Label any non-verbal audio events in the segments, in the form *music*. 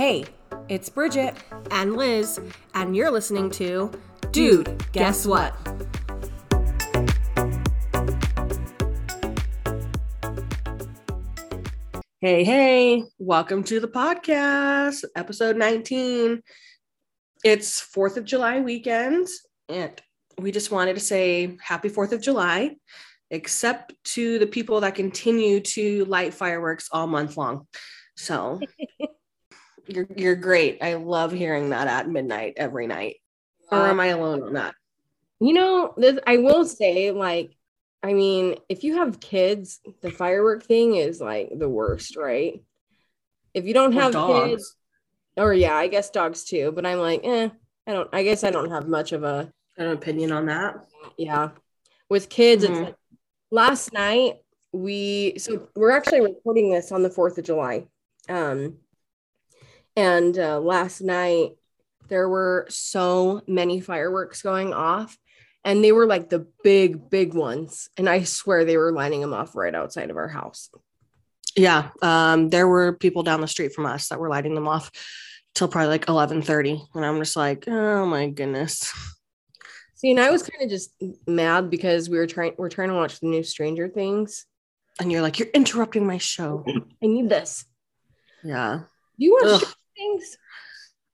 Hey, it's Bridget, and Liz, and you're listening to Dude, Guess What? Hey, hey, welcome to the podcast, episode 19. It's 4th of July weekend, and we just wanted to say happy 4th of July, except to the people that continue to light fireworks all month long. So *laughs* you're, you're great. I love hearing that at midnight every night. Or am I alone on that? You know, this, I will say, like, I mean, if you have kids, the firework thing is like the worst, right? If you don't Or have dogs. kids, or yeah, I guess dogs too, but I'm like, eh, I don't, I guess I don't have much of a, An opinion on that? yeah. With kids, Mhm. it's like last night we, so we're actually recording this on the 4th of July. Um, and uh, last night there were so many fireworks going off and they were like the big big ones and i swear they were lining them off right outside of our house Yeah. Um, there were people down the street from us that were lighting them off till probably like 11:30. And I'm just like, oh my goodness. see and i was kind of just mad because we were trying we're trying to watch the new stranger things And you're like, you're interrupting my show. i need this Yeah. you watch. Stranger things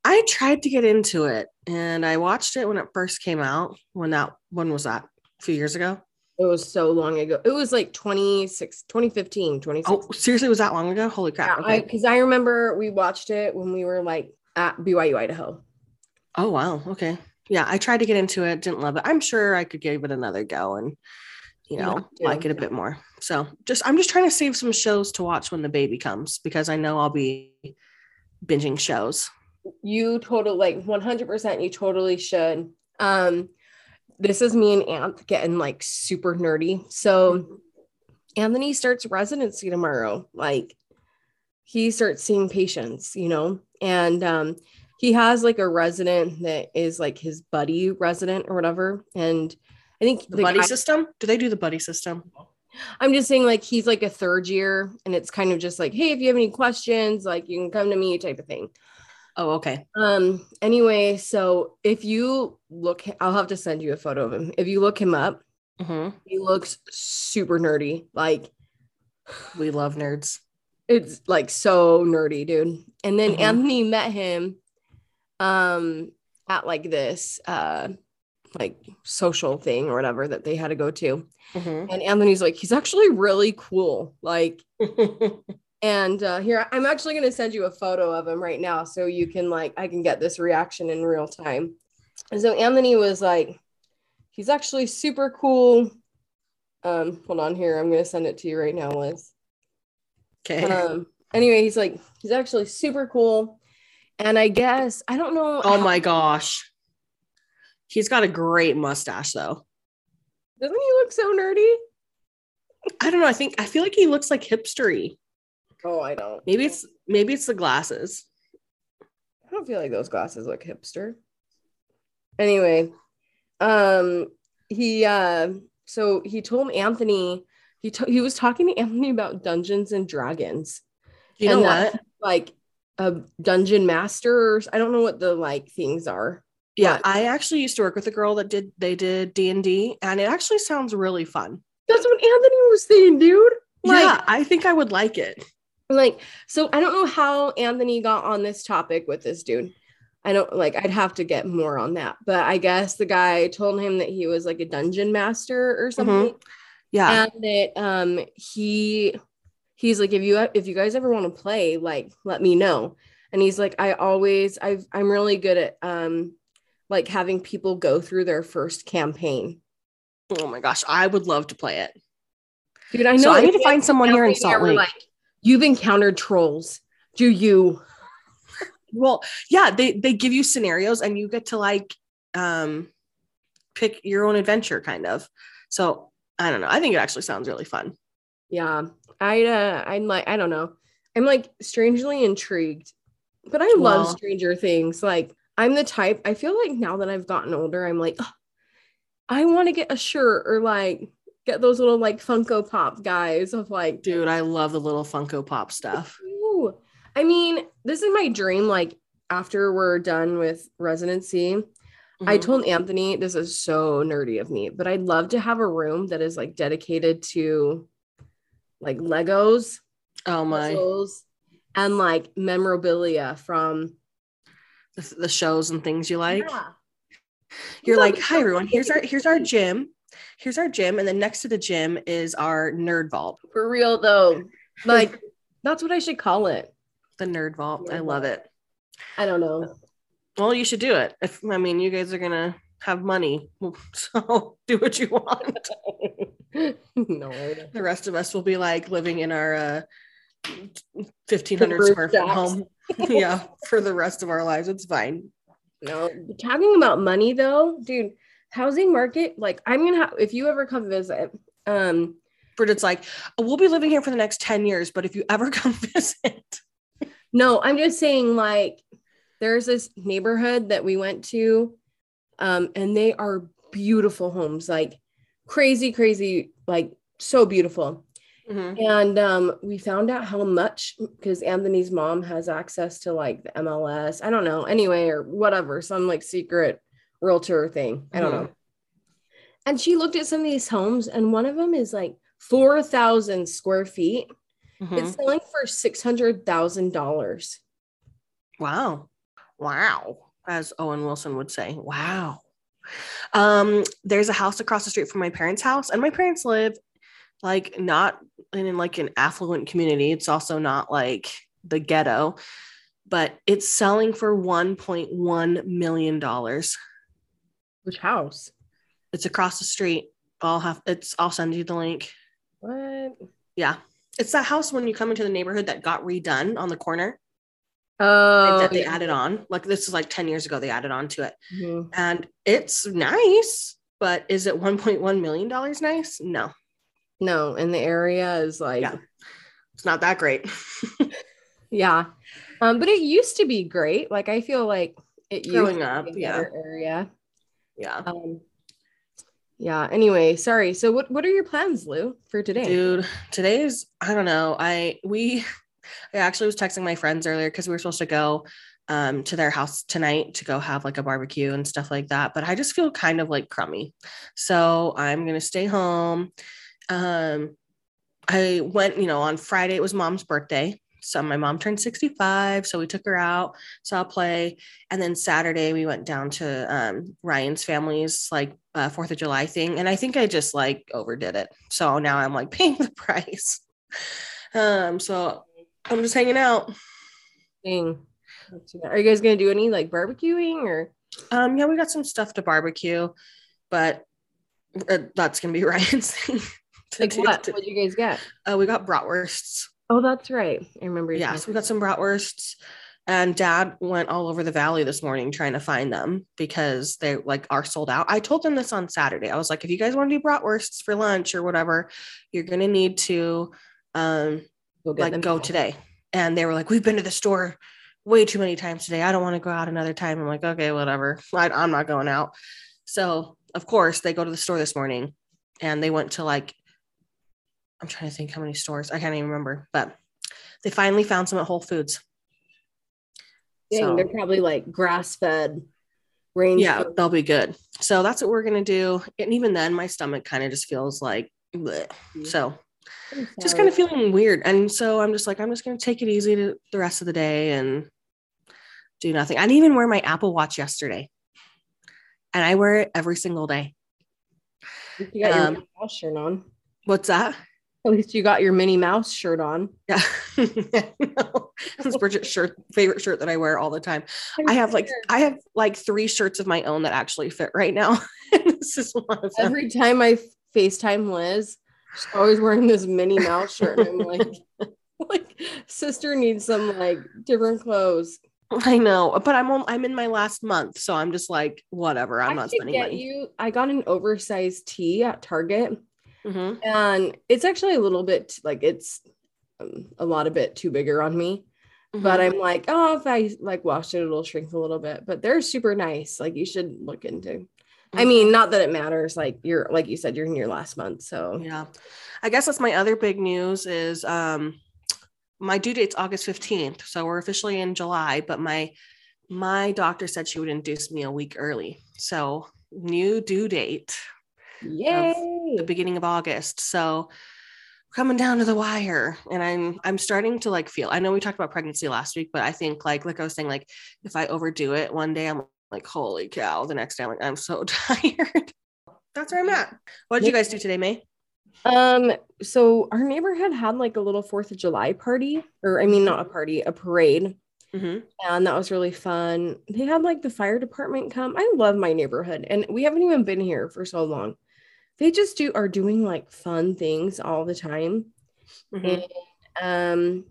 I tried to get into it and I watched it when it first came out. When that when was that? A few years ago? it was so long ago it was like 26 2015 2016 Oh, seriously, was that long ago? Holy crap. yeah, Okay. because I, remember we watched it when we were like at byu idaho oh wow. Okay. Yeah, I tried to get into it, didn't love it. I'm sure I could give it another go and you know, yeah, like it a bit more. So just I'm just trying to save some shows to watch when the baby comes because I know I'll be binging shows. you total like 100% you totally should um this is me and Anth getting like super nerdy so anthony starts residency tomorrow like he starts seeing patients you know and um he has like a resident that is like his buddy resident or whatever and i think The the buddy guy- system? Do they do the buddy system? I'm just saying like he's like a third year and it's kind of just like hey if you have any questions like you can come to me type of thing Oh, okay. Um, anyway, so if you look, I'll have to send you a photo of him. If you look him up, hmm he looks super nerdy. Like We love nerds. it's like so nerdy, dude. And then Mhm. Anthony met him um at like this uh like social thing or whatever that they had to go to. Mhm. And Anthony's like, he's actually really cool. Like, *laughs* and uh here I'm actually gonna send you a photo of him right now so you can like I can get this reaction in real time. And so Anthony was like, he's actually super cool. Um, hold on here, I'm gonna send it to you right now, Liz. okay. Um, anyway, he's like, he's actually super cool. And I guess I don't know. oh how- my gosh. He's got a great mustache though. doesn't he look so nerdy? I don't know. I think I feel like he looks like hipstery. Oh, I don't. Maybe it's maybe it's the glasses. I don't feel like those glasses look hipster. Anyway, um, he uh, so he told Anthony he to- he was talking to Anthony about Dungeons and Dragons, You know And that- what? like a dungeon master. Or, I don't know what the like things are. Yeah, I actually used to work with a girl that did they did D and it actually sounds really fun. That's what Anthony was saying, dude. Like, yeah, I think I would like it. like so I don't know how Anthony got on this topic with this dude. I don't like I'd have to get more on that, but I guess the guy told him that he was like a dungeon master or something. Yeah, and that um he he's like if you if you guys ever want to play like let me know and he's like i always i've i'm really good at um like having people go through their first campaign oh my gosh, I would love to play it. dude i know So I need to find someone here in Salt Lake. like you've encountered trolls do you *laughs* Well, yeah, they they give you scenarios and you get to like um pick your own adventure kind of. So I don't know. I think it actually sounds really fun. yeah i uh i'm like i don't know i'm like strangely intrigued but i love stranger things like i'm the type i feel like now that i've gotten older i'm like "Ugh, i want to get a shirt or like get those little like funko pop guys of like Dude, I love the little Funko Pop stuff. *laughs* Ooh. I mean, this is my dream. Like after we're done with residency, I Mhm. told Anthony this is so nerdy of me, but I'd love to have a room that is like dedicated to like Legos, oh my puzzles, and like memorabilia from the, the shows and things you like. Yeah. You're like, hi everyone. Here's our here's our gym. Here's our gym, and then next to the gym is our nerd vault. for real though. *laughs* Like that's what I should call it. The nerd vault. I love vault. it. I don't know. Well, you should do it. If I mean, you guys are gonna have money, *laughs* so do what you want. *laughs* no. The rest of us will be like living in our uh, fifteen hundred square foot home. *laughs* yeah, for the rest of our lives, it's fine. No. Talking about money though, dude, housing market, like I'm gonna have if you ever come visit, um, But it's like "Oh, we'll be living here for the next ten years. But if you ever *laughs* come visit, no, I'm just saying like there's this neighborhood that we went to, um, and they are beautiful homes, like crazy, crazy, like so beautiful. Mhm. And um, we found out how much because Anthony's mom has access to like the MLS. I don't know, anyway, or whatever, some like secret realtor thing. I don't Mhm. know. And she looked at some of these homes, and one of them is like 4,000 square feet. Mhm. It's selling for $600,000. Wow. Wow. As Owen Wilson would say. Wow. Um, there's a house across the street from my parents' house, and my parents live like not in like an affluent community. It's also not like the ghetto, but it's selling for $1.1 million. Which house? It's across the street. I'll have it's I'll send you the link. What? Yeah. It's that house when you come into the neighborhood that got redone on the corner Oh, that they yeah. added on. Like this is like 10 years ago, they added on to it. Mhm. and it's nice, but is it 1.1 million dollars nice? No, No, and the area is like, Yeah. it's not that great. *laughs* Yeah. Um, but it used to be great. Like I feel like it used Growing to up, yeah. area. yeah, Um, yeah. Anyway, sorry. So what what are your plans, Lou, for today? dude, today's I don't know. I we I actually was texting my friends earlier because we were supposed to go um to their house tonight to go have like a barbecue and stuff like that. But I just feel kind of like crummy, so I'm gonna stay home. Um, I went, you know, on Friday. It was mom's birthday. So my mom turned 65. So we took her out, saw a play. And then Saturday we went down to um, Ryan's family's like uh, Fourth of July thing. And I think I just like overdid it. So now I'm like *laughs* paying the price. Um, so I'm just hanging out. Dang. Not too bad. Are you guys gonna do any like barbecuing or Um, yeah, we got some stuff to barbecue, but uh, that's gonna be *laughs* Ryan's thing. *laughs* like what? What did you guys get? uh, we got bratwursts. Oh, that's right. I remember. Yes, yeah, so we got some bratwursts, and Dad went all over the valley this morning trying to find them because they like are sold out. I told them this on Saturday. I was like, if you guys want to do bratwursts for lunch or whatever, you're gonna need to um Go like go now. today. And they were like, we've been to the store way too many times today. I don't want to go out another time. I'm like, okay, whatever. I, I'm not going out. So of course they go to the store this morning, and they went to like I'm trying to think how many stores. I can't even remember, but they finally found some at Whole Foods. Dang, So- they're probably like grass fed range. yeah, they'll be good. So that's what we're gonna do. And even then, my stomach kind of just feels like, bleh. so just kind of feeling weird. And so I'm just like, I'm just gonna take it easy to the rest of the day and do nothing. I didn't even wear my Apple Watch yesterday, and I wear it every single day. You got your um, Minnie Mouse shirt on. What's that? At least you got your Minnie Mouse shirt on. Yeah, *laughs* no, it's Bridget's shirt, favorite shirt that I wear all the time. I have like I have like three shirts of my own that actually fit right now. *laughs* this is one of them. every time I FaceTime Liz, she's always wearing this Minnie Mouse shirt. And I'm like, *laughs* like sister needs some like different clothes. I know, but I'm on, I'm in my last month, so I'm just like whatever. I'm I not spending money. you. I got an oversized tee at Target, Mhm. and it's actually a little bit like it's um, a lot of bit too bigger on me. But Mhm. I'm like, oh, if I like wash it, it'll shrink a little bit. But they're super nice. Like you should look into. I Mhm. mean, not that it matters. Like you're, like you said, you're in your last month, so yeah, I guess that's my other big news is um my due date's August 15th. So we're officially in July, but my my doctor said she would induce me a week early. So new due date. Yay. The beginning of August. So coming down to the wire and i'm i'm starting to like feel i know we talked about pregnancy last week but i think like like i was saying like if i overdo it one day i'm like holy cow the next day i'm like i'm so *laughs* tired that's where i'm at what did you guys do today may Um, so our neighborhood had like a little Fourth of July party, or I mean, not a party, a parade, mm-hmm. and that was really fun. They had like the fire department come. I love my neighborhood, and we haven't even been here for so long. They just do are doing like fun things all the time, Mm-hmm. um,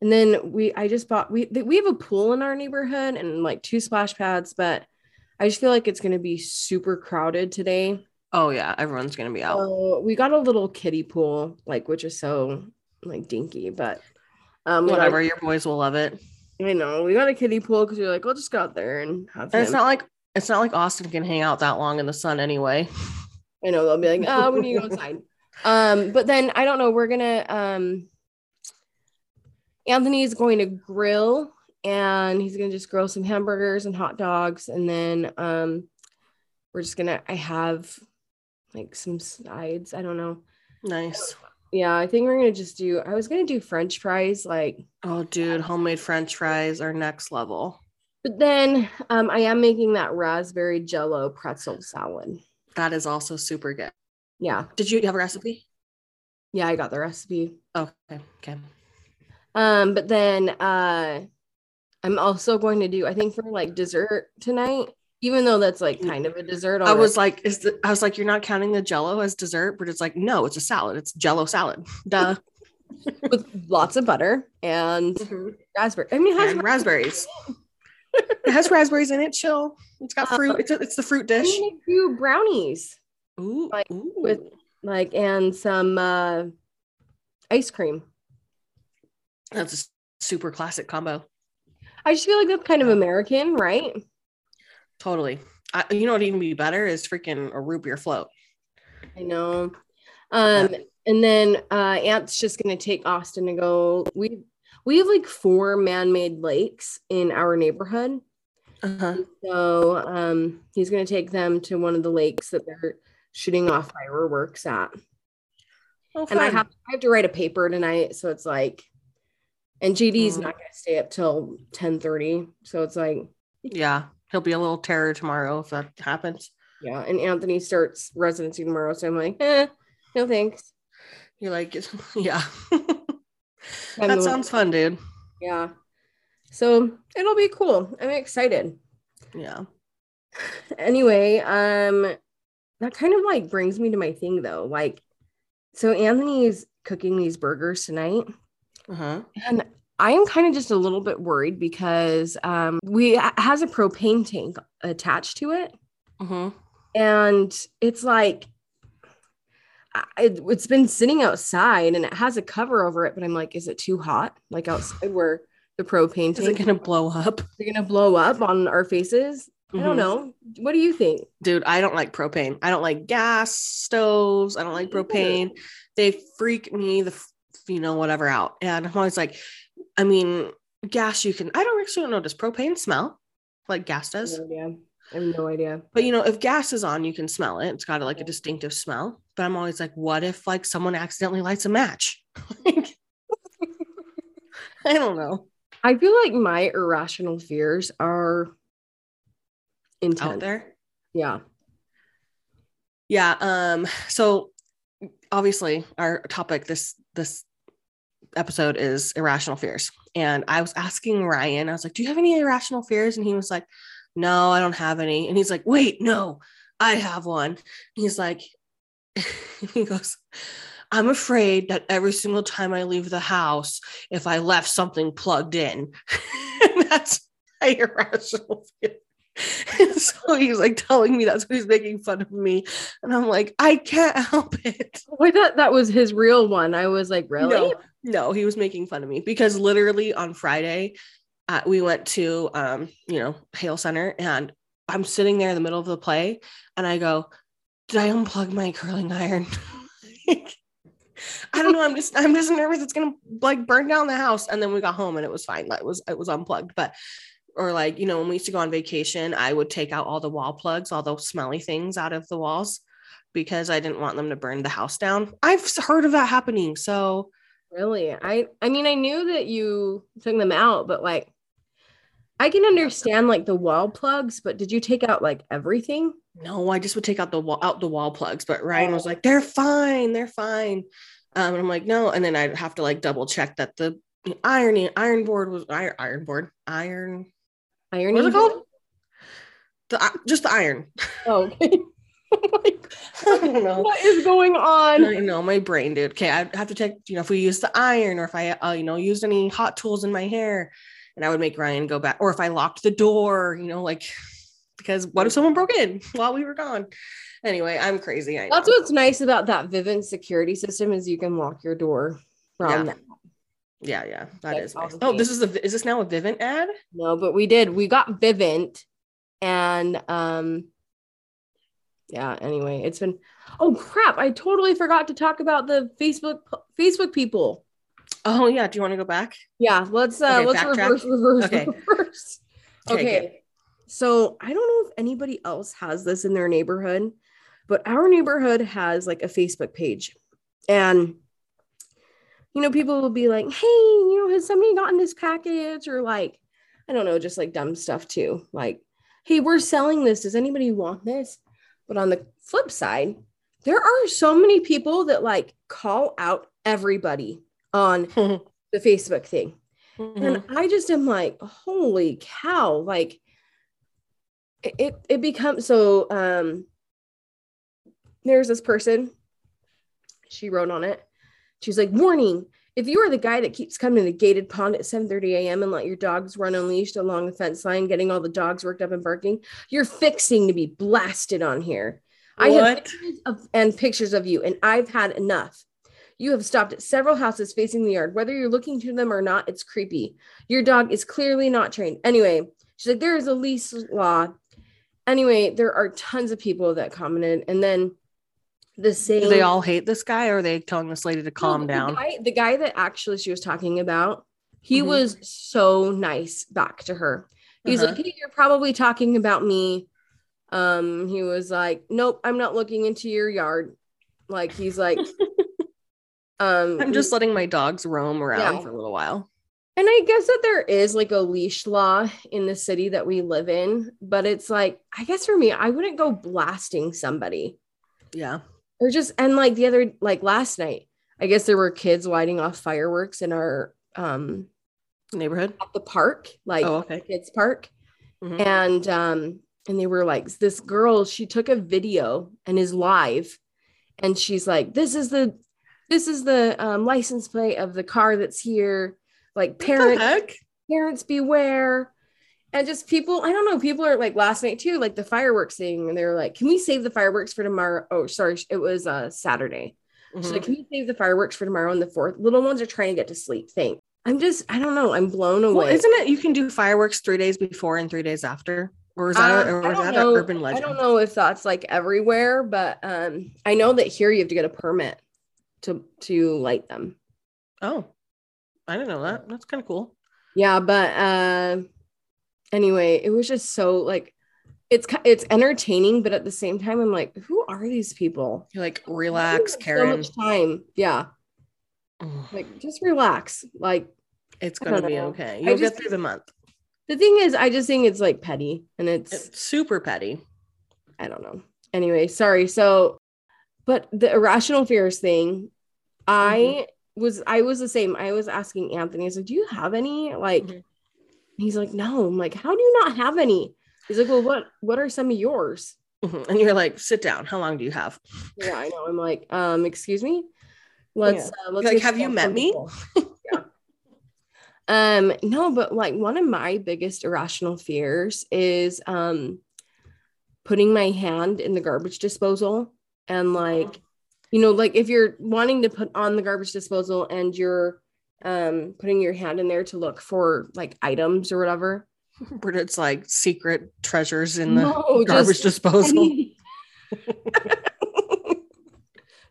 and then we I just bought we we have a pool in our neighborhood and like two splash pads, but I just feel like it's gonna be super crowded today. oh yeah everyone's gonna be out. So we got a little kiddie pool, like which is so like dinky, but um whatever your boys will love it. I know we got a kiddie pool because we are like, we'll just go out there and have and it's not like it's not like austin can hang out that long in the sun anyway I know they'll be like, oh, when you go inside. Um, but then I don't know, we're gonna um Anthony's going to grill and he's gonna just grill some hamburgers and hot dogs, and then um we're just gonna I have like some sides. I don't know. nice Yeah, I think we're gonna just do I was gonna do French fries, like oh dude homemade french fries are next level but then um I am making that raspberry jello pretzel salad. That is also super good Yeah, did you have a recipe yeah, I got the recipe. okay okay Um, but then uh I'm also going to do, I think for like dessert tonight, even though that's like kind of a dessert. I was like, is the, I was like, you're not counting the jello as dessert, but it's like, no, it's a salad. It's jello salad. *laughs* Duh. with lots of butter and raspberry. I mean, has and raspberries. It has raspberries in it. Chill. It's got fruit. It's, a, it's the fruit I'm dish. gonna do brownies, Ooh, like, ooh. with- like, and some uh ice cream. that's a super classic combo. I just feel like that's kind of American, right? Totally. I, you know what even be better is freaking a root beer float. I know. Um, and then uh Anth's just gonna take Austin to go. We we have like four man-made lakes in our neighborhood. Uh-huh. So um he's gonna take them to one of the lakes that they're shooting off fireworks at. Oh, And I have I have to write a paper tonight. So it's like and JD's Mm. not gonna stay up till 10 30. So it's like, yeah, he'll be a little terror tomorrow if that happens. yeah. And Anthony starts residency tomorrow. So I'm like, eh, no thanks. You're like, *laughs* yeah. *laughs* That the- sounds fun, dude. Yeah. So it'll be cool. I'm excited. Yeah. Anyway, um, that kind of like brings me to my thing though. Like, so Anthony's cooking these burgers tonight, Uh-huh. and I am kind of just a little bit worried because um we has a propane tank attached to it, Uh-huh. and it's like it, it's been sitting outside and it has a cover over it, but I'm like, is it too hot? Like *sighs* outside where the propane Is it gonna blow up? *laughs* is it gonna blow up on our faces? I Mhm. don't know. What do you think? Dude, I don't like propane. I don't like gas stoves. I don't like propane. They freak me the you know whatever out. And I'm always like, I mean, gas you can. I don't actually don't know. Does propane smell like gas does? Yeah. I have no idea. But you know, if gas is on, you can smell it. It's got like a distinctive smell. But I'm always like, what if like someone accidentally lights a match? *laughs* Like, I don't know. I feel like my irrational fears are intense. Out there. Yeah. Yeah. Um, so obviously our topic this this episode is irrational fears. And I was asking Ryan, I was like, Do you have any irrational fears? And he was like, No, I don't have any. And he's like, Wait, no, I have one. And he's like, *laughs* he goes, I'm afraid that every single time I leave the house, if I left something plugged in, *laughs* that's my irrational fear. *laughs* And so he's like telling me that's what he's making fun of me. And I'm like, I can't help it. I thought that was his real one. I was like, really? No, no, he was making fun of me because literally on Friday, uh, we went to, um, you know, Hale Center and I'm sitting there in the middle of the play and I go, Did I unplug my curling iron? *laughs* I don't know. I'm just I'm just nervous it's gonna like burn down the house. And then we got home and it was fine. Like it was it was unplugged. But or like, you know, when we used to go on vacation, I would take out all the wall plugs, all those smelly things out of the walls because I didn't want them to burn the house down. I've heard of that happening. So really, I I mean I knew that you took them out, but like I can understand like the wall plugs, but did you take out like everything? No, I just would take out the wall out the wall plugs. But Ryan oh. was like, they're fine, they're fine. Um, and I'm like, no. And then I'd have to like double check that the ironing iron board was iron iron board iron iron. What's it called? The uh, just the iron. Oh, okay. *laughs* I don't know *laughs* what is going on. I know my brain, dude. Okay, I have to check. You know, if we use the iron, or if I, uh, you know, used any hot tools in my hair, and I would make Ryan go back, or if I locked the door, you know, like because what if someone broke in *laughs* while we were gone? Anyway, I'm crazy. That's what's nice about that Vivint security system is you can lock your door from yeah. that. Yeah, yeah, that That's is. Nice. Oh, this is a is this now a Vivint ad? No, but we did. We got Vivint, and um, yeah. Anyway, it's been. Oh crap! I totally forgot to talk about the Facebook Facebook people. Oh yeah. Do you want to go back? Yeah. Let's uh okay, let's backtrack. reverse reverse okay. reverse. *laughs* Okay. okay. So I don't know if anybody else has this in their neighborhood, but our neighborhood has like a Facebook page. And you know, people will be like, hey, you know, has somebody gotten this package? Or like, I don't know, just like dumb stuff too. Like, hey, we're selling this. Does anybody want this? But on the flip side, there are so many people that like call out everybody on *laughs* the Facebook thing. Mm-hmm. And I just am like, holy cow, like it it becomes so um there's this person she wrote on it she's like warning if you are the guy that keeps coming to the gated pond at 7 30 a.m and let your dogs run unleashed along the fence line getting all the dogs worked up and barking you're fixing to be blasted on here what? i have pictures of, and pictures of you and i've had enough you have stopped at several houses facing the yard. Whether you're looking to them or not, it's creepy. Your dog is clearly not trained. Anyway, she's like, there is a lease law. Anyway, there are tons of people that commented. And then the same. Do they all hate this guy or are they telling this lady to calm no, the down? Guy, the guy that actually she was talking about, he mm-hmm. was so nice back to her. He's uh-huh. like, hey, you're probably talking about me. Um, he was like, Nope, I'm not looking into your yard. Like he's like, *laughs* Um, I'm just letting my dogs roam around yeah. for a little while. And I guess that there is like a leash law in the city that we live in, but it's like, I guess for me, I wouldn't go blasting somebody. Yeah. Or just, and like the other, like last night, I guess there were kids lighting off fireworks in our um neighborhood at the park, like oh, okay. kids park. Mm-hmm. And um, and they were like, this girl, she took a video and is live, and she's like, This is the this is the um, license plate of the car that's here. Like parents, parents beware. And just people, I don't know, people are like last night too, like the fireworks thing, and they were like, "Can we save the fireworks for tomorrow?" Oh, sorry, it was uh Saturday. Mm-hmm. So like, can we save the fireworks for tomorrow and the fourth? Little ones are trying to get to sleep. Thank. I'm just, I don't know. I'm blown away. Well, isn't it? You can do fireworks three days before and three days after, or is that, uh, or is that know, an urban legend? I don't know if that's like everywhere, but um, I know that here you have to get a permit to to light them. Oh, I didn't know that. That's kind of cool. Yeah, but uh, anyway, it was just so like it's it's entertaining, but at the same time, I'm like, who are these people? You're like, relax, Karen. So much time, yeah. like, just relax. Like, it's gonna be know. okay. You'll just, get through the month. The thing is, I just think it's like petty, and it's, it's super petty. I don't know. Anyway, sorry. So but the irrational fears thing, I mm-hmm. was I was the same. I was asking Anthony, I was like, Do you have any? Like mm-hmm. he's like, No. I'm like, how do you not have any? He's like, Well, what what are some of yours? Mm-hmm. And you're like, sit down. How long do you have? Yeah, I know. I'm like, um, excuse me. Let's yeah. uh, let's like, have you met me? yeah. *laughs* Um, no, but like one of my biggest irrational fears is um putting my hand in the garbage disposal and like you know like if you're wanting to put on the garbage disposal and you're um putting your hand in there to look for like items or whatever *laughs* but it's like secret treasures in the no, garbage disposal *laughs*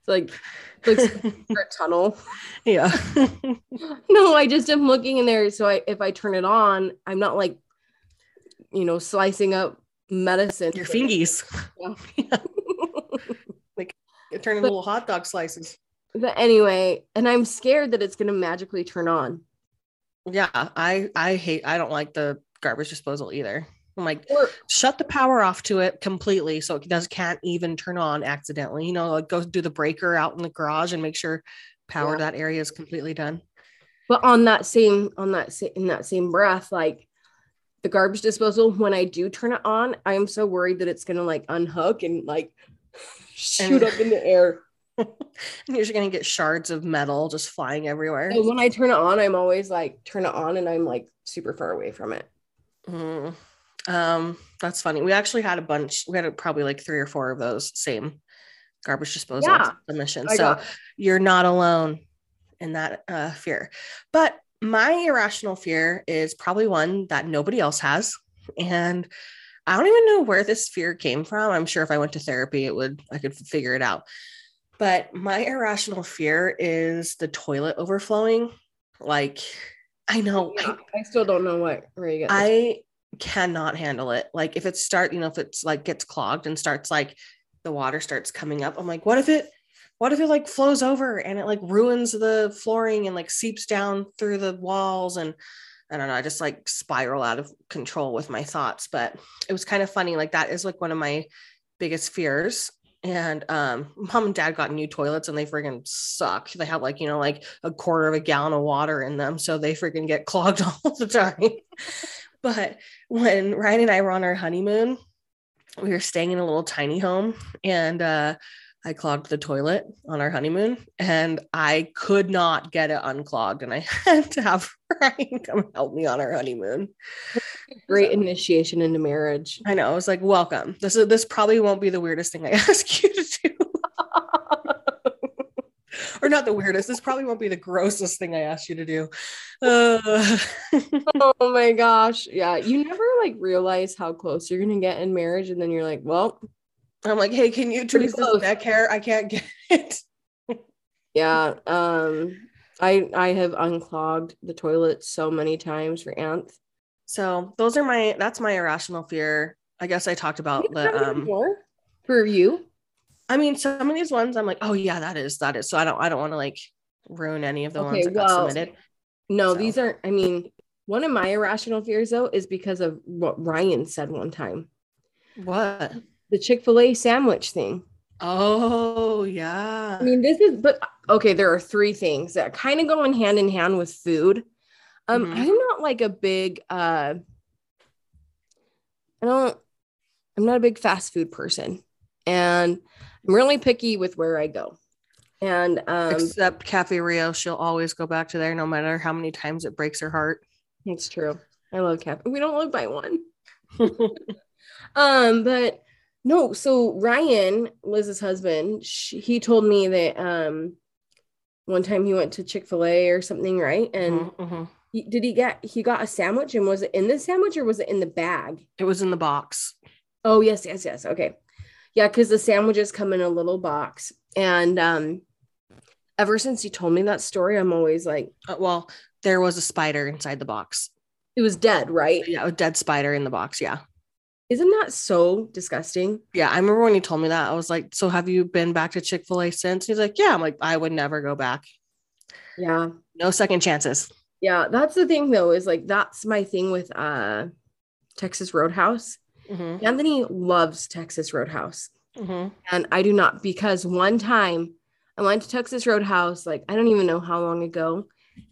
like looks like a *laughs* tunnel. Yeah. No, I just am looking in there. So I, if I turn it on, I'm not like, you know, slicing up medicine. Your fingies. Yeah. It turned into little hot dog slices. But anyway, and I'm scared that it's gonna magically turn on. Yeah, I I hate I don't like the garbage disposal either. I'm like, Or shut the power off to it completely so it does can't even turn on accidentally. You know, like go do the breaker out in the garage and make sure power Yeah. that area is completely done. but on that same on that sa- in that same breath, like the garbage disposal, when I do turn it on, I am so worried that it's gonna like unhook and like shoot up in the air. *laughs* And you're just gonna get shards of metal just flying everywhere. And when I turn it on, I'm always like turn it on and I'm like super far away from it. Mm. Um, that's funny. We actually had a bunch. We had a, probably like three or four of those same garbage disposal Yeah, submissions. So got- you're not alone in that uh, fear. But my irrational fear is probably one that nobody else has, and I don't even know where this fear came from. I'm sure if I went to therapy, it would I could figure it out. But my irrational fear is the toilet overflowing. Like I know I- I still don't know what where you get. I cannot handle it. Like if it start, you know, if it's like gets clogged and starts like the water starts coming up, I'm like, what if it, what if it like flows over and it like ruins the flooring and like seeps down through the walls and I don't know, I just like spiral out of control with my thoughts. But it was kind of funny. Like that is like one of my biggest fears. And um, *laughs* mom and dad got new toilets and they friggin' suck. They have like, you know, like a quarter of a gallon of water in them. So they freaking get clogged *laughs* all the time. but when Ryan and I were on our honeymoon, we were staying in a little tiny home and uh, I clogged the toilet on our honeymoon and I could not get it unclogged. And I *laughs* had to have *laughs* Ryan come help me on our honeymoon. *laughs* Great initiation into marriage. I know. I was like, welcome. This is this probably won't be the weirdest thing I ask you to do. or not the weirdest. This probably won't be the grossest thing I ask you to do. Uh, oh my gosh. Yeah. You never like realize how close you're gonna get in marriage, and then you're like, well, I'm like, hey, can you Pretty tweeze this close. neck hair? I can't get *laughs* it. yeah. Um, I I have unclogged the toilet so many times for Anth. So those are my that's my irrational fear. I guess I talked about the um more for you. I mean some of these ones I'm like, oh yeah, that is that is. So I don't I don't want to like ruin any of the Okay, ones that got well, submitted. No, So- these aren't. I mean, one of my irrational fears though is because of what Ryan said one time. What? The Chick Fil A sandwich thing. Oh yeah. I mean, this is, but okay, there are three things that kind of go in hand in hand with food. Um, Mhm. I'm not like a big, uh, I don't, I'm not a big fast food person, and I'm really picky with where I go. And um, Except Cafe Rio, she'll always go back to there no matter how many times it breaks her heart. it's true. I love cafe. We don't live by one. *laughs* Um, but no, so Ryan, Liz's husband, she, he told me that um one time he went to Chick-fil-A or something, right? And Mhm, mhm. he, did he get he got a sandwich and was it in the sandwich or was it in the bag? It was in the box. Oh, yes, yes, yes. Okay. Yeah, because the sandwiches come in a little box. And um ever since he told me that story, I'm always like, Uh, well, there was a spider inside the box. it was dead, right? Yeah, a dead spider in the box. Yeah. Isn't that so disgusting? Yeah, I remember when he told me that. I was like, "So have you been back to Chick Fil A since?" He's like, "Yeah." I'm like, "I would never go back. Yeah. No second chances." Yeah, that's the thing though, is like that's my thing with uh Texas Roadhouse. Mhm, Anthony loves Texas Roadhouse. mhm. And I do not because one time I went to Texas Roadhouse, like I don't even know how long ago,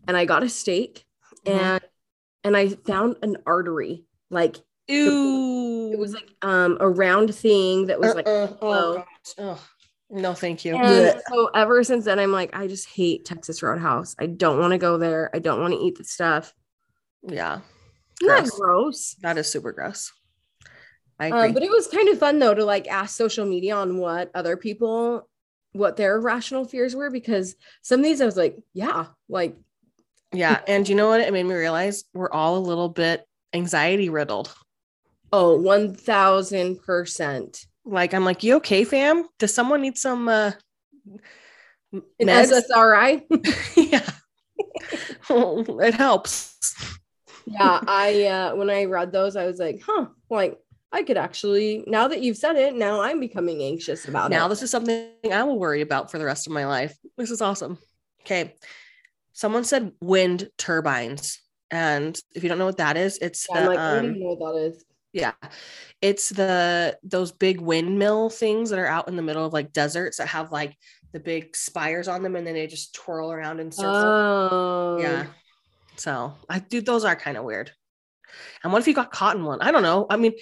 and I got a steak Mhm. and and I found an artery. Like Ew. It was like um a round thing that was like Uh-uh. oh gosh. Ugh. No, thank you. and so ever since then I'm like, I just hate Texas Roadhouse. I don't want to go there. I don't want to eat the stuff. Yeah, Isn't that Gross. gross? that is super gross. I agree. Um, but it was kind of fun though to like ask social media on what other people what their rational fears were because some of these I was like, yeah, like yeah, and you know what? It made me realize we're all a little bit anxiety riddled. Oh, one thousand percent. Like I'm like, you okay, fam? Does someone need some uh An meds. SSRI. *laughs* yeah. *laughs* it helps. yeah, I uh when I read those, I was like, huh, like I could actually now that you've said it, now I'm becoming anxious about Now it. this is something I will worry about for the rest of my life. This is awesome. Okay. Someone said wind turbines. And if you don't know what that is, it's Yeah, I'm the like, I don't um, even know what that is. Yeah. It's the those big windmill things that are out in the middle of like deserts that have like the big spires on them and then they just twirl around and circles. Oh yeah. So I do those are kind of weird. And what if you got caught in one? I don't know. I mean,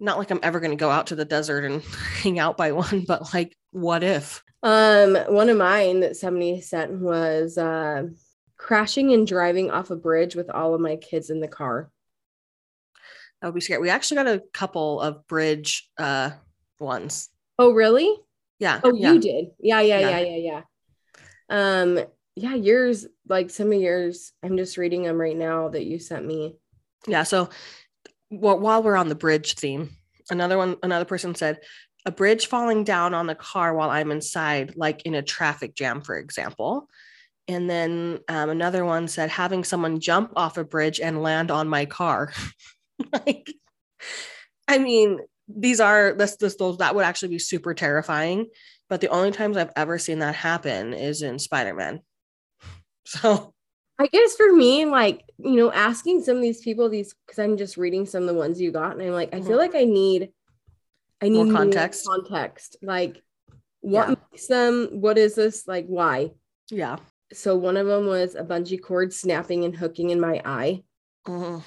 not like I'm ever gonna go out to the desert and *laughs* hang out by one, but like what if? Um, one of mine that somebody sent was uh crashing and driving off a bridge with all of my kids in the car. That would be scary. We actually got a couple of bridge uh ones. Oh, really? Yeah. Oh, yeah. you did. Yeah, yeah, Yeah. yeah, yeah, yeah. Um, yeah, yours, like some of yours, I'm just reading them right now that you sent me. Yeah. So wh- while we're on the bridge theme, another one, another person said, a bridge falling down on the car while I'm inside, like in a traffic jam, for example. And then um, another one said, having someone jump off a bridge and land on my car. *laughs* *laughs* like, I mean, these are this, this, those that would actually be super terrifying. But the only times I've ever seen that happen is in Spider Man. *laughs* So I guess for me, like, you know, asking some of these people these because I'm just reading some of the ones you got, and I'm like, I feel Mhm. like I need I need More more context. Context. Like what Yeah. makes them, what is this? Like why? yeah. So one of them was a bungee cord snapping and hooking in my eye. Mhm.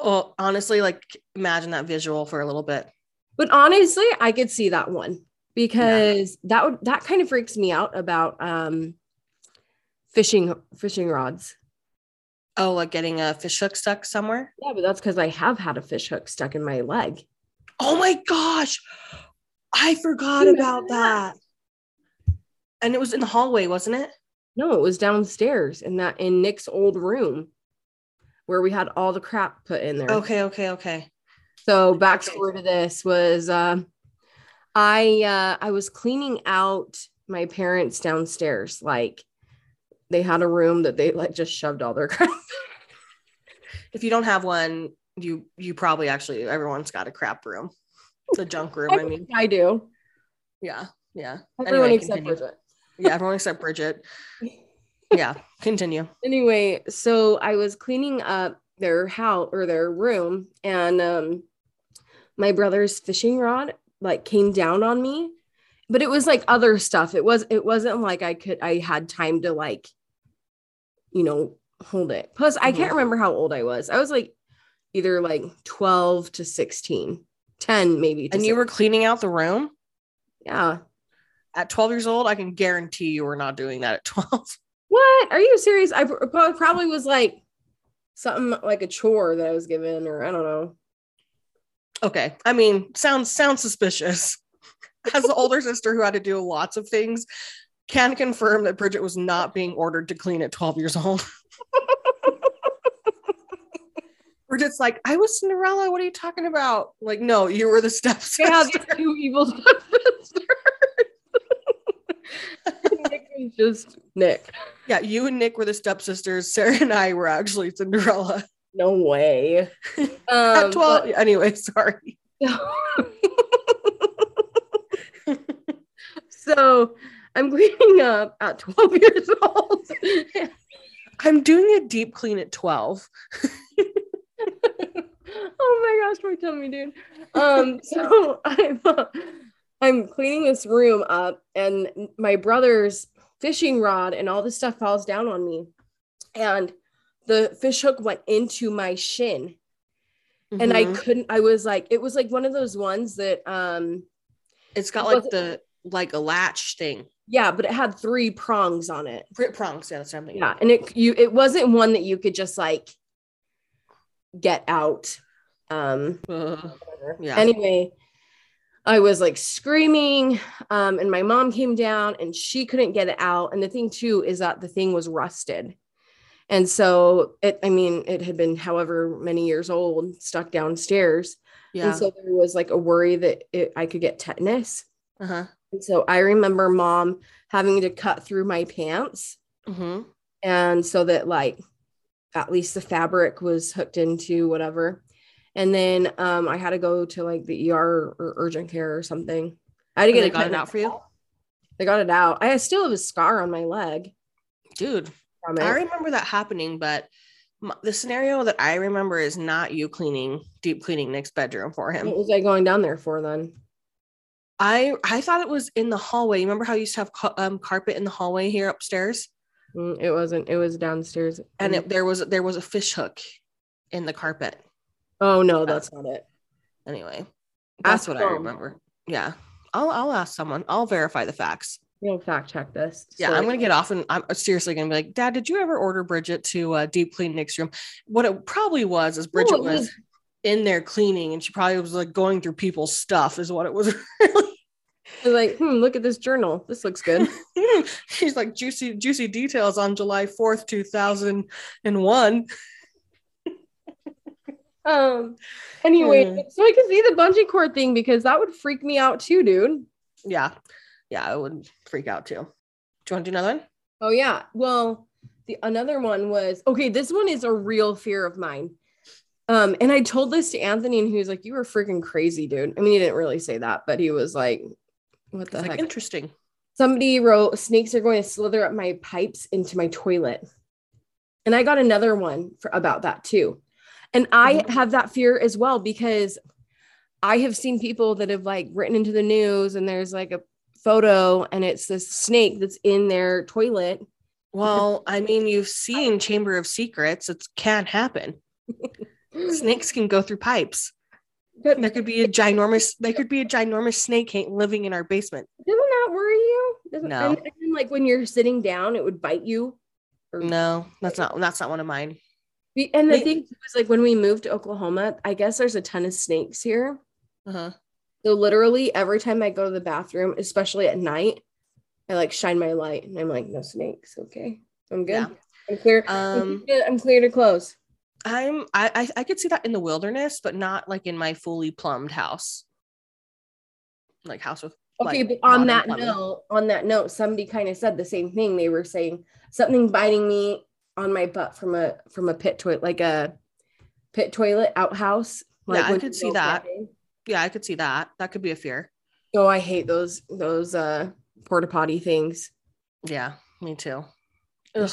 Oh, honestly, like imagine that visual for a little bit. But honestly, I could see that one because that would that kind of freaks me out about um fishing fishing rods. Oh, like getting a fish hook stuck somewhere? Yeah, but that's because I have had a fish hook stuck in my leg. Oh my gosh. I forgot about that. And it was in the hallway, wasn't it? No, it was downstairs in that in Nick's old room where we had all the crap put in there. Okay, okay, okay. So backstory to this was um I uh I was cleaning out my parents downstairs. Like they had a room that they like just shoved all their *laughs* crap. If you don't have one, you you probably actually everyone's got a crap room. The junk room, I mean. I do. Yeah, yeah. Everyone Anyway, except continue. Bridget. Yeah, everyone except Bridget. *laughs* Yeah, continue. Anyway, so I was cleaning up their house or their room, and um my brother's fishing rod like came down on me. But it was like other stuff. It was it wasn't like I could I had time to like, you know, hold it. Plus, I can't Mhm. remember how old I was. I was like either like 12 to 16, 10 maybe. And you were cleaning out the room yeah. at 12 years old. I can guarantee you were not doing that at 12. *laughs* What? Are you serious? I probably was like something like a chore that I was given, or I don't know. Okay. I mean, sounds sounds suspicious. As the older sister who had to do lots of things, can confirm that Bridget was not being ordered to clean at 12 years old. *laughs* Bridget's like, I was Cinderella. What are you talking about? Like, no, you were the stepsister. Yeah, these two evil *laughs* stepsisters. *laughs* Nick was just Nick. Yeah, you and Nick were the stepsisters. *laughs* Sarah and I were actually Cinderella. No way. *laughs* at Um, 12. Anyway, sorry. *laughs* so I'm cleaning up at 12 years old. I'm doing a deep clean at 12. oh my gosh, my tummy, dude. Um, so I'm uh, I'm cleaning this room up, and my brother's fishing rod and all this stuff falls down on me, and the fish hook went into my shin, and I Mhm. couldn't. I was like, it was like one of those ones that, um, it's got like the like a latch thing. yeah, but it had three prongs on it. Pr- Prongs, yeah, that's something. Yeah, and it you it wasn't one that you could just like get out. Um, whatever. Yeah. Anyway, I was like screaming, um, and my mom came down and she couldn't get it out. And the thing too is that the thing was rusted. And so it, I mean, it had been however many years old, stuck downstairs. yeah. And so there was like a worry that it, I could get tetanus. uh-huh. And so I remember mom having to cut through my pants. hmm And so that, like, at least the fabric was hooked into whatever. And then um, I had to go to like the ER or urgent care or something. I had to get they it got cut it out for you? They got it out. I still have a scar on my leg Dude, I remember that happening, but the scenario that I remember is not you cleaning, deep cleaning Nick's bedroom for him. What was I going down there for then? I I thought it was in the hallway. You remember how you used to have ca- um, carpet in the hallway here upstairs, Mm, It wasn't. It was downstairs. and it, there was there was a fish hook in the carpet. Oh no, that's not it. Anyway, that's Ask what I remember. Yeah, I'll I'll ask someone. I'll verify the facts. We'll fact check this. Yeah, So, I'm gonna get off and I'm seriously gonna be like, Dad, did you ever order Bridget to uh, deep clean Nick's room? What it probably was is Bridget was was- in there cleaning, and she probably was like going through people's stuff, is what it was. *laughs* really. Like, hmm, look at this journal. This looks good. *laughs* She's like juicy juicy details on July 4th, 2001. Um. Anyway, Hmm. so I can see the bungee cord thing because that would freak me out too, dude. Yeah, yeah, I would freak out too. Do you want to do another one? Oh yeah. Well, the another one was okay. This one is a real fear of mine. Um, and I told this to Anthony, and he was like, "You were freaking crazy, dude." I mean, he didn't really say that, but he was like, "What the It's heck?" like interesting. Somebody wrote, "Snakes are going to slither up my pipes into my toilet," and I got another one for about that too. And I Mhm. have that fear as well because I have seen people that have like written into the news, and there's like a photo, and it's this snake that's in their toilet. Well, I mean, you've seen Chamber of Secrets. It can happen. *laughs* Snakes can go through pipes. But There could be a ginormous. There could be a ginormous snake living in our basement. Doesn't that worry you? Doesn't, No. Like when you're sitting down, it would bite you. Or, No, that's not. That's not one of mine. And the Wait. thing was like when we moved to Oklahoma, I guess there's a ton of snakes here. Uh-huh. So literally every time I go to the bathroom, especially at night, I like shine my light and I'm like, no snakes. Okay. I'm good. Yeah. I'm clear. Um. I'm clear to close. I'm. I, I. I could see that in the wilderness, but not like in my fully plumbed house. Like house with. Okay, like, but on that plumbing. note, on that note, somebody kind of said the same thing. They were saying something biting me on my butt from a from a pit toilet, like a pit toilet outhouse. Like Yeah, I could see that. Yeah, I could see that. That could be a fear. Oh, I hate those those uh porta potty things. Yeah, me too. Ugh.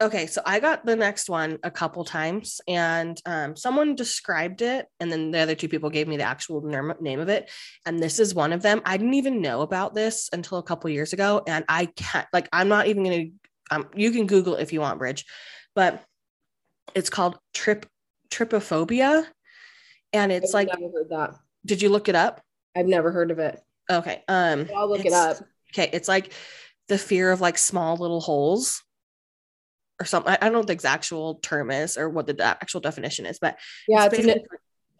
Okay, so I got the next one a couple times, and um, someone described it, and then the other two people gave me the actual name of it. And this is one of them. I didn't even know about this until a couple years ago, and I can't like I'm not even gonna. Um, you can Google if you want, Bridge, but it's called trip trypophobia, and it's I've like, never heard that. did you look it up? I've never heard of it. Okay, um, I'll look it up. Okay, it's like the fear of like small little holes or something. I I don't know what the exact actual term is or what the actual definition is, but Yeah, it's it's an,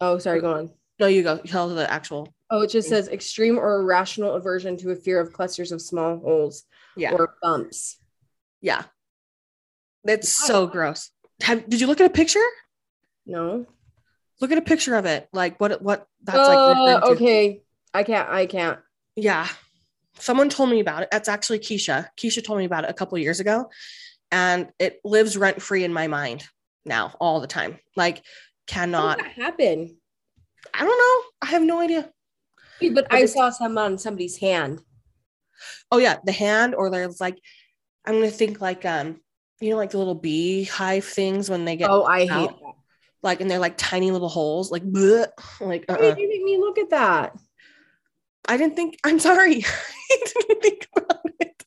oh, sorry, go on. no, you go tell the actual. Oh, it just says extreme or irrational aversion to a fear of clusters of small holes Yeah, or bumps. Yeah. That's so gross. Have did you look at a picture? No. Look at a picture of it. Like what what that's like. Uh, to. okay. I can't. I can't. Yeah. Someone told me about it. That's actually Keisha. Keisha told me about it a couple years ago. And it lives rent free in my mind now all the time. Like cannot did that happen? I don't know. I have no idea. But But I saw some on somebody's hand. Oh yeah, the hand or there's like I'm gonna think like um you know like the little beehive things when they get Oh, I hate that. like and they're like tiny little holes like bleh, like Why uh-uh. did you make me look at that? I didn't think I'm sorry. *laughs* I didn't think about it.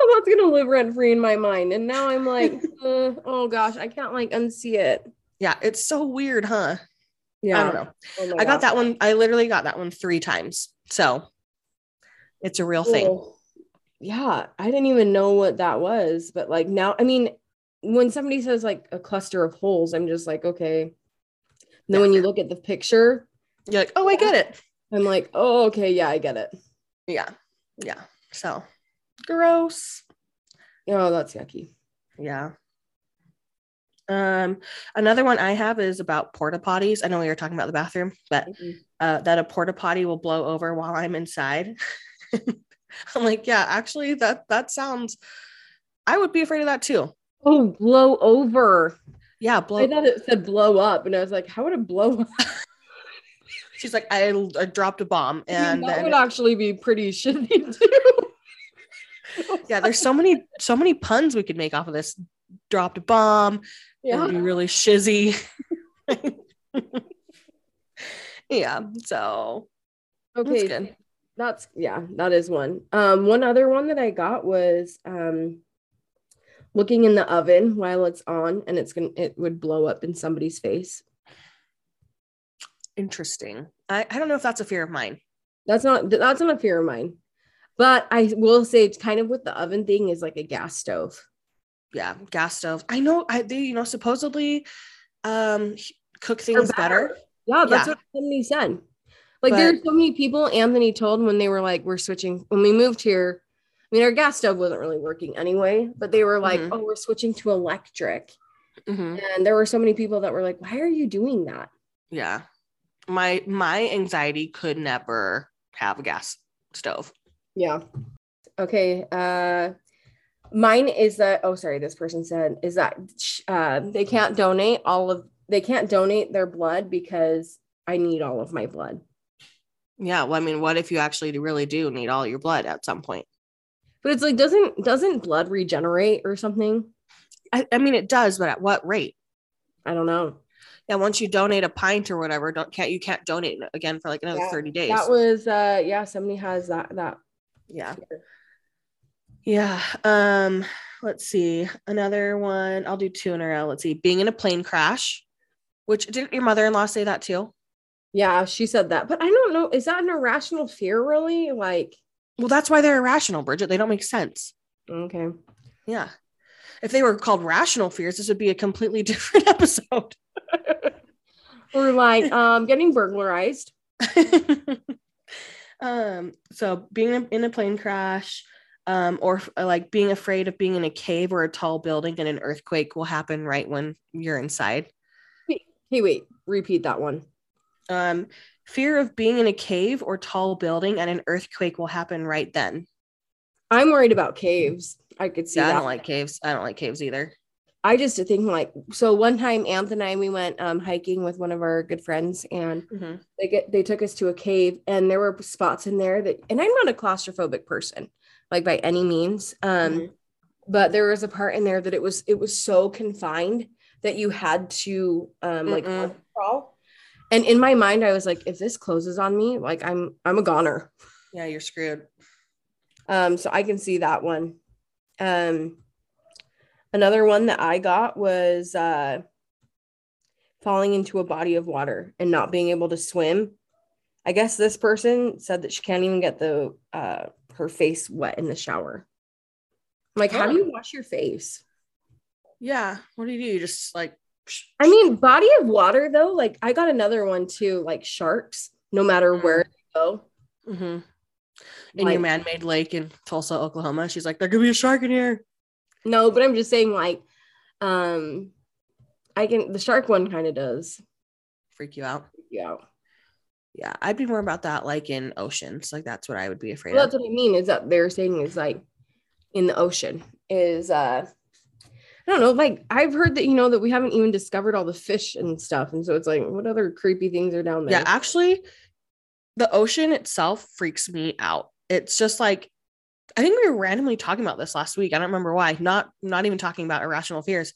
Oh, that's gonna live rent free in my mind. And now I'm like, *laughs* uh, oh gosh, I can't like unsee it. Yeah, it's so weird, huh? Yeah. I don't know. Oh I got gosh. that one. I literally got that one three times. So it's a real thing. Yeah, I didn't even know what that was, but like now, I mean, when somebody says like a cluster of holes, I'm just like, okay. And then when you look at the picture, You're like, oh, I get it. I'm like, oh, okay, yeah, I get it. Yeah. Yeah. So gross. Oh, that's yucky. Yeah. Um, another one I have is about porta potties. I know we were talking about the bathroom, but Mhm. uh, that a porta potty will blow over while I'm inside. *laughs* *laughs* I'm like, yeah, actually, that that sounds. I would be afraid of that too. Oh, blow over. Yeah, I blow. thought it said blow up, and I was like, how would it blow up? *laughs* She's like, I, I dropped a bomb, I mean, and that would actually be pretty shitty *laughs* too. yeah, there's so many so many puns we could make off of this. Dropped a bomb. It would be yeah. really shizzy. yeah, so Okay. That's yeah, that is one. Um, one other one that I got was um looking in the oven while it's on and it's gonna it would blow up in somebody's face. Interesting. I, I don't know if that's a fear of mine. That's not that's not a fear of mine. But I will say it's kind of with the oven thing is like a gas stove. Yeah, gas stove. I know. I they you know supposedly um cook things better. Yeah, that's Yeah. what somebody said. Like But- there's so many people Anthony told when they were like, we're switching when we moved here. I mean, our gas stove wasn't really working anyway, but they were like, Mhm. oh, we're switching to electric. Mhm. And there were so many people that were like, why are you doing that? Yeah, my my anxiety could never have a gas stove. Yeah. Okay. Uh mine is that oh sorry, this person said is that uh they can't donate all of they can't donate their blood because I need all of my blood. Yeah, well, I mean, what if you actually really do need all your blood at some point? But it's like doesn't doesn't blood regenerate or something? I, I mean, it does, but at what rate? I don't know. Yeah, once you donate a pint or whatever, don't can't you can't donate again for like another Yeah, thirty days. That was uh yeah, somebody has that that yeah, yeah. Um, let's see another one. I'll do two in a row. Let's see, being in a plane crash. Which didn't your mother-in-law say that too? Yeah, she said that. But I don't know, is that an irrational fear really? Like, Well, that's why they're irrational, Bridget. They don't make sense. okay. Yeah. If they were called rational fears, this would be a completely *laughs* different episode. *laughs* Or like um getting burglarized. *laughs* um, so being in- a plane crash, um, or like being afraid of being in a cave or a tall building and an earthquake will happen right when you're inside. Hey, wait, repeat that one. Um, fear of being in a cave or tall building and an earthquake will happen right then. I'm worried about caves. I could see Yeah, I don't like caves. I don't like caves either. I just think like so one time Anthony and I we went um hiking with one of our good friends and Mhm. they get they took us to a cave and there were spots in there that and I'm not a claustrophobic person like by any means um Mhm. but there was a part in there that it was it was so confined that you had to um like crawl and in my mind I was like if this closes on me like I'm I'm a goner Yeah, you're screwed. um, so I can see that one. Um, another one that I got was uh, falling into a body of water and not being able to swim. I guess this person said that she can't even get the uh, her face wet in the shower. I'm like, how do you wash your face? Yeah. What do you do? You just like I mean, body of water though. Like, I got another one too, like sharks. No matter Mm. where you go, Mhm. in Like- your man-made lake in Tulsa, Oklahoma. She's like, there could be a shark in here. No, but I'm just saying, like, um, I can the shark one kind of does. Freak you out. Yeah. Yeah, I'd be more about that, like in oceans. Like that's what I would be afraid Well, of. that's what I mean, is that they're saying is like in the ocean is uh I don't know, like I've heard that you know that we haven't even discovered all the fish and stuff. And so it's like, what other creepy things are down there? Yeah, actually, the ocean itself freaks me out. It's just like I think we were randomly talking about this last week. I don't remember why. Not not even talking about irrational fears,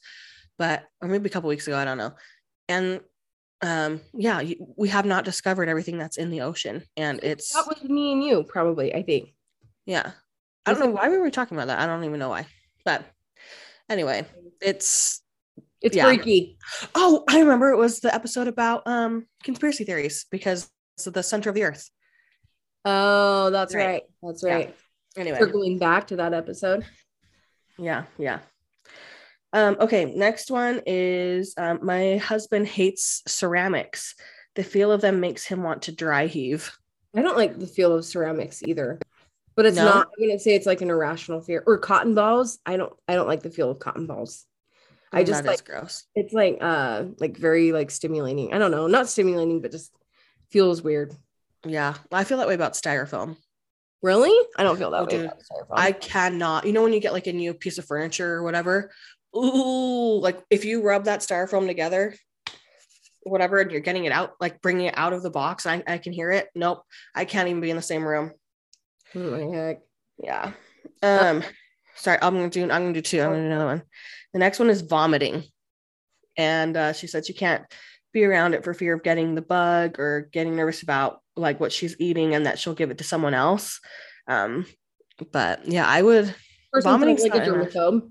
but or maybe a couple weeks ago. I don't know. And um, yeah, we have not discovered everything that's in the ocean, and it's that was me and you, probably, I think. yeah. I don't know why we were talking about that. I don't even know why. But anyway, it's It's Yeah. freaky. oh, I remember it was the episode about um conspiracy theories because it's the center of the earth. Oh, that's Right. right. That's Yeah. right. Anyway, Circling back to that episode. Yeah, yeah. Um, okay, next one is um, my husband hates ceramics. The feel of them makes him want to dry heave. I don't like the feel of ceramics either. But it's No? not I'm gonna say it's like an irrational fear. Or cotton balls. I don't I don't like the feel of cotton balls. I just That is like gross. it's like uh like very like stimulating. I don't know, not stimulating, but just feels weird. Yeah, I feel that way about styrofoam. Really? I don't feel that Oh, way. dude. about styrofoam. I cannot. You know when you get like a new piece of furniture or whatever. Ooh, like if you rub that styrofoam together, whatever, and you're getting it out, like bringing it out of the box, I, I can hear it. Nope, I can't even be in the same room. Oh my heck. Yeah. Um, sorry, I'm gonna do. I'm gonna do two. I'm gonna do another one. The next one is vomiting, and uh, she said she can't be around it for fear of getting the bug or getting nervous about like what she's eating and that she'll give it to someone else. Um, but yeah, I would. Person Vomiting's like a germaphobe.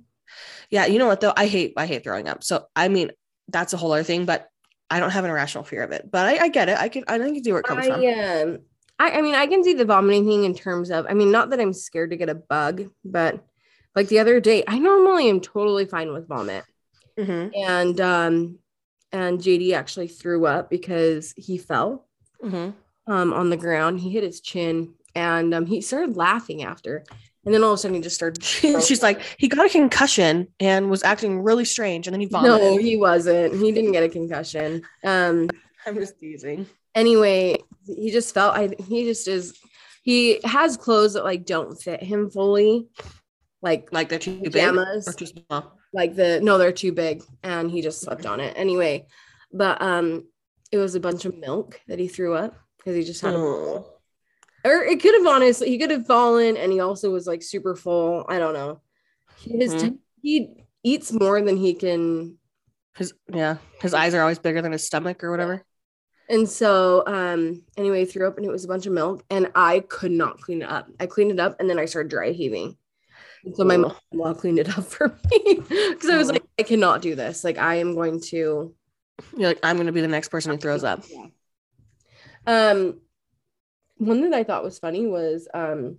Yeah, you know what though? I hate I hate throwing up. So I mean, that's a whole other thing. But I don't have an irrational fear of it. But I, I get it. I can I can see where it comes from. I um I, I mean I can see the vomiting thing in terms of I mean not that I'm scared to get a bug, but like the other day, I normally am totally fine with vomit. Mhm, And um and JD actually threw up because he fell mhm. um on the ground. He hit his chin and um he started laughing after. And then all of a sudden he just started *laughs* She's like, he got a concussion and was acting really strange, and then he vomited. No, he wasn't. He didn't get a concussion. Um *laughs* I'm just teasing. anyway, he just felt I he just is he has clothes that like don't fit him fully. Like Like they're too big pajamas. or too small. like the no, they're too big and he just slept on it. Anyway, but um it was a bunch of milk that he threw up because he just had a Oh. or it could have honestly he could have fallen and he also was like super full. I don't know. His Mhm. he eats more than he can His yeah, his eyes are always bigger than his stomach or whatever. And so, um, anyway, threw up and it was a bunch of milk, and I could not clean it up. I cleaned it up and then I started dry heaving. And so my mom cleaned it up *laughs* for me because I was like, I cannot do this. Like, I am going to. You're like, I'm gonna be the next person who throws up. Um, one that I thought was funny was um,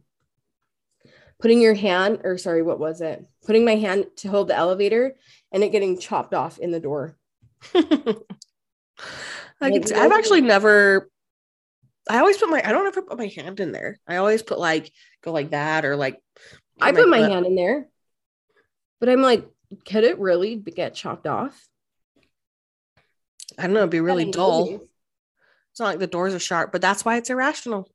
putting your hand, or sorry, what was it? Putting my hand to hold the elevator and it getting chopped off in the door. I Like, could, I've actually never. I always put my. I don't ever put my hand in there. I always put like go like that or like. I put my hand in there, but I'm like, could it really get chopped off? I don't know. It'd be really dull. maybe. It's not like the doors are sharp, but that's why it's irrational.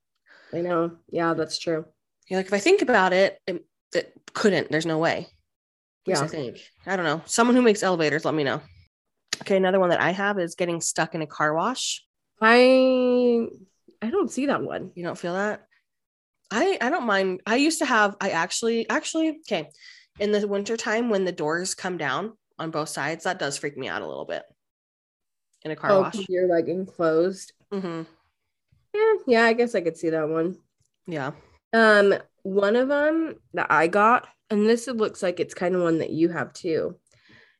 I know. Yeah, that's true. You're like, if I think about it, it, it couldn't. There's no way. Yeah. I think. I don't know. Someone who makes elevators, let me know. Okay, another one that I have is getting stuck in a car wash. I I don't see that one. You don't feel that? I I don't mind. I used to have. I actually actually okay. In the wintertime when the doors come down on both sides, that does freak me out a little bit. In a car Oh, wash. you're like enclosed. hmm Yeah, yeah, I guess I could see that one. Yeah. Um, one of them that I got, and this looks like it's kind of one that you have too,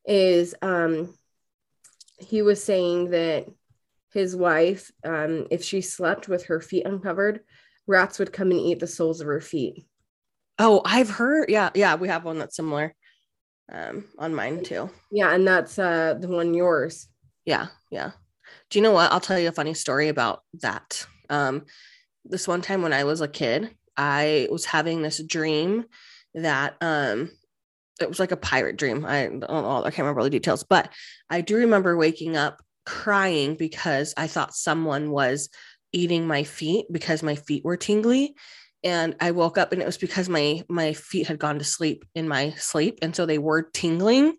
is um he was saying that his wife, um, if she slept with her feet uncovered, rats would come and eat the soles of her feet. Oh, I've heard. Yeah, yeah. We have one that's similar. Um, on mine too. Yeah, and that's uh the one yours. Yeah, yeah. Do you know what? I'll tell you a funny story about that. Um, this one time when I was a kid, I was having this dream that um it was like a pirate dream. I don't know, I can't remember all the details, but I do remember waking up crying because I thought someone was eating my feet because my feet were tingly. And I woke up and it was because my my feet had gone to sleep in my sleep. And so they were tingling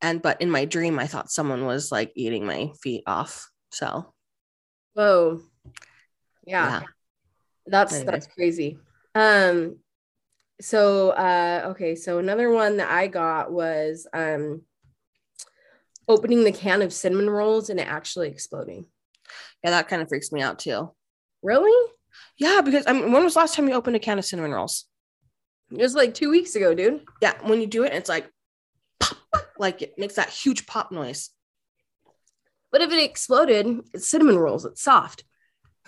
and but in my dream i thought someone was like eating my feet off so Whoa. Yeah. yeah, That's Anyway. that's crazy. Um so uh okay, so another one that I got was um opening the can of cinnamon rolls and it actually exploding. Yeah that kind of freaks me out too Really? yeah because i mean when was the last time you opened a can of cinnamon rolls It was like 2 weeks ago, dude. yeah when you do it it's like pop, like it makes that huge pop noise But if it exploded, it's cinnamon rolls, it's soft.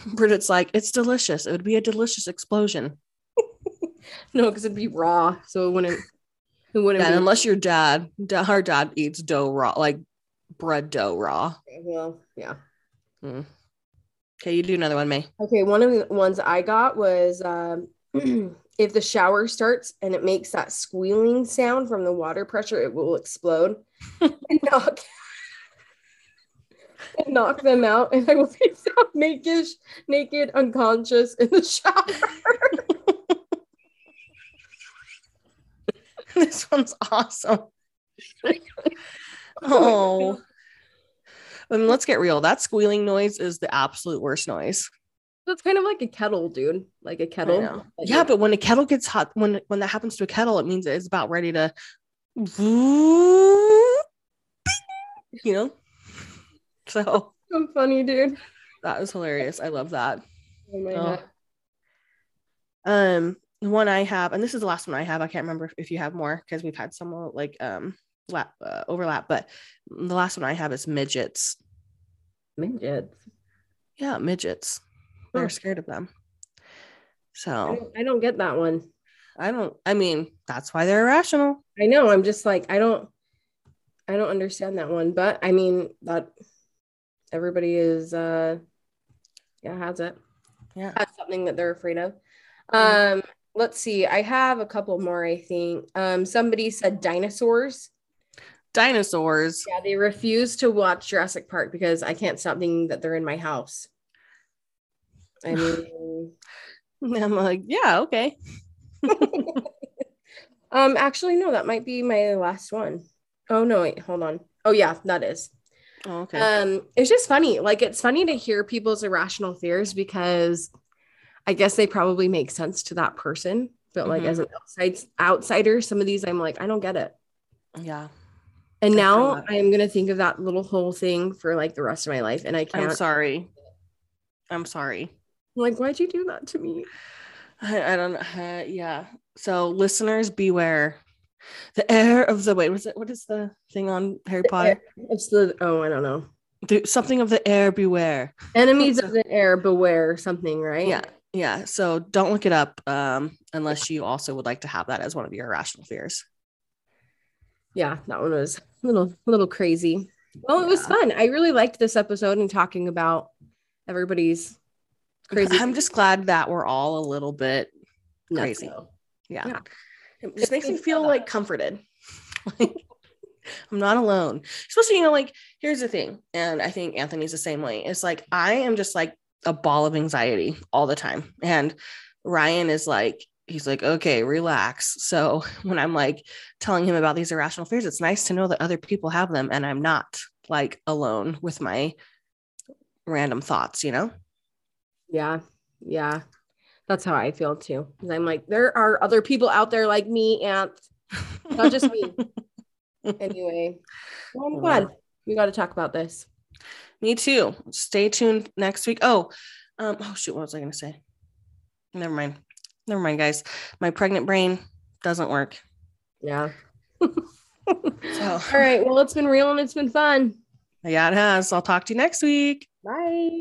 *laughs* but it's like it's delicious it would be a delicious explosion *laughs* No, cuz it'd be raw, so it wouldn't it wouldn't yeah, be unless your dad da- our dad eats dough raw like bread dough raw well, yeah. Mm. Okay you do another one may Okay, one of the ones I got was um, *clears throat* if the shower starts and it makes that squealing sound from the water pressure, it will explode *laughs* and knock and knock them out, and I will be *laughs* found naked, naked, unconscious in the shower. *laughs* this one's awesome. oh. And let's get real. That squealing noise is the absolute worst noise. That's kind of like a kettle, dude. Like a kettle. Like yeah, but when a kettle gets hot, when when that happens to a kettle, it means it's about ready to *laughs* you know. So so funny, dude. That was hilarious. I love that. Oh my oh. god. Um, the one I have, and this is the last one I have. I can't remember if you have more because we've had some like um lap, uh, overlap, but the last one I have is midgets. Midgets. Yeah, midgets. They're scared of them. So I don't, I don't get that one. I don't. I mean, that's why they're irrational. I know. I'm just like I don't. I don't understand that one, but I mean that everybody is uh yeah has it yeah has something that they're afraid of um let's see i have a couple more i think um somebody said dinosaurs dinosaurs yeah they refuse to watch jurassic park because i can't stop thinking that they're in my house i mean *laughs* i'm like yeah okay *laughs* um actually no that might be my last one. Oh no wait hold on oh yeah that is Oh, okay. Um, it's just funny. Like it's funny to hear people's irrational fears because I guess they probably make sense to that person. But like mm-hmm. as an outside outsider, some of these I'm like, I don't get it. Yeah. And now I'm gonna think of that little hole thing for like the rest of my life. And I can't I'm sorry. I'm sorry. like, why'd you do that to me? I, I don't uh, yeah. So listeners beware the air of the wait, was it what is the thing on Harry Potter? It's the oh, I don't know. The, something of the heir beware. Enemies of the heir beware, something, right? Yeah. Yeah. So don't look it up um, unless you also would like to have that as one of your irrational fears. Yeah, that one was a little a little crazy. Well, it was fun. I really liked this episode and talking about everybody's crazy. I'm just glad that we're all a little bit crazy. Yeah. yeah. It just makes me feel like comforted. *laughs* like I'm not alone. Especially, you know, like here's the thing, and I think Anthony's the same way. It's like I am just like a ball of anxiety all the time. And Ryan is like, he's like, okay, relax. So *laughs* when I'm like telling him about these irrational fears, it's nice to know that other people have them and I'm not like alone with my random thoughts, you know? Yeah. Yeah. That's how I feel too. Because I'm like, there are other people out there like me, and not just me. *laughs* anyway, well, I'm glad we got to talk about this. Me too. Stay tuned next week. Oh, um, oh shoot, what was I gonna say? Never mind. Never mind, guys. My pregnant brain doesn't work. Yeah. *laughs* so all right. Well, it's been real and it's been fun. Yeah, it has. I'll talk to you next week. Bye.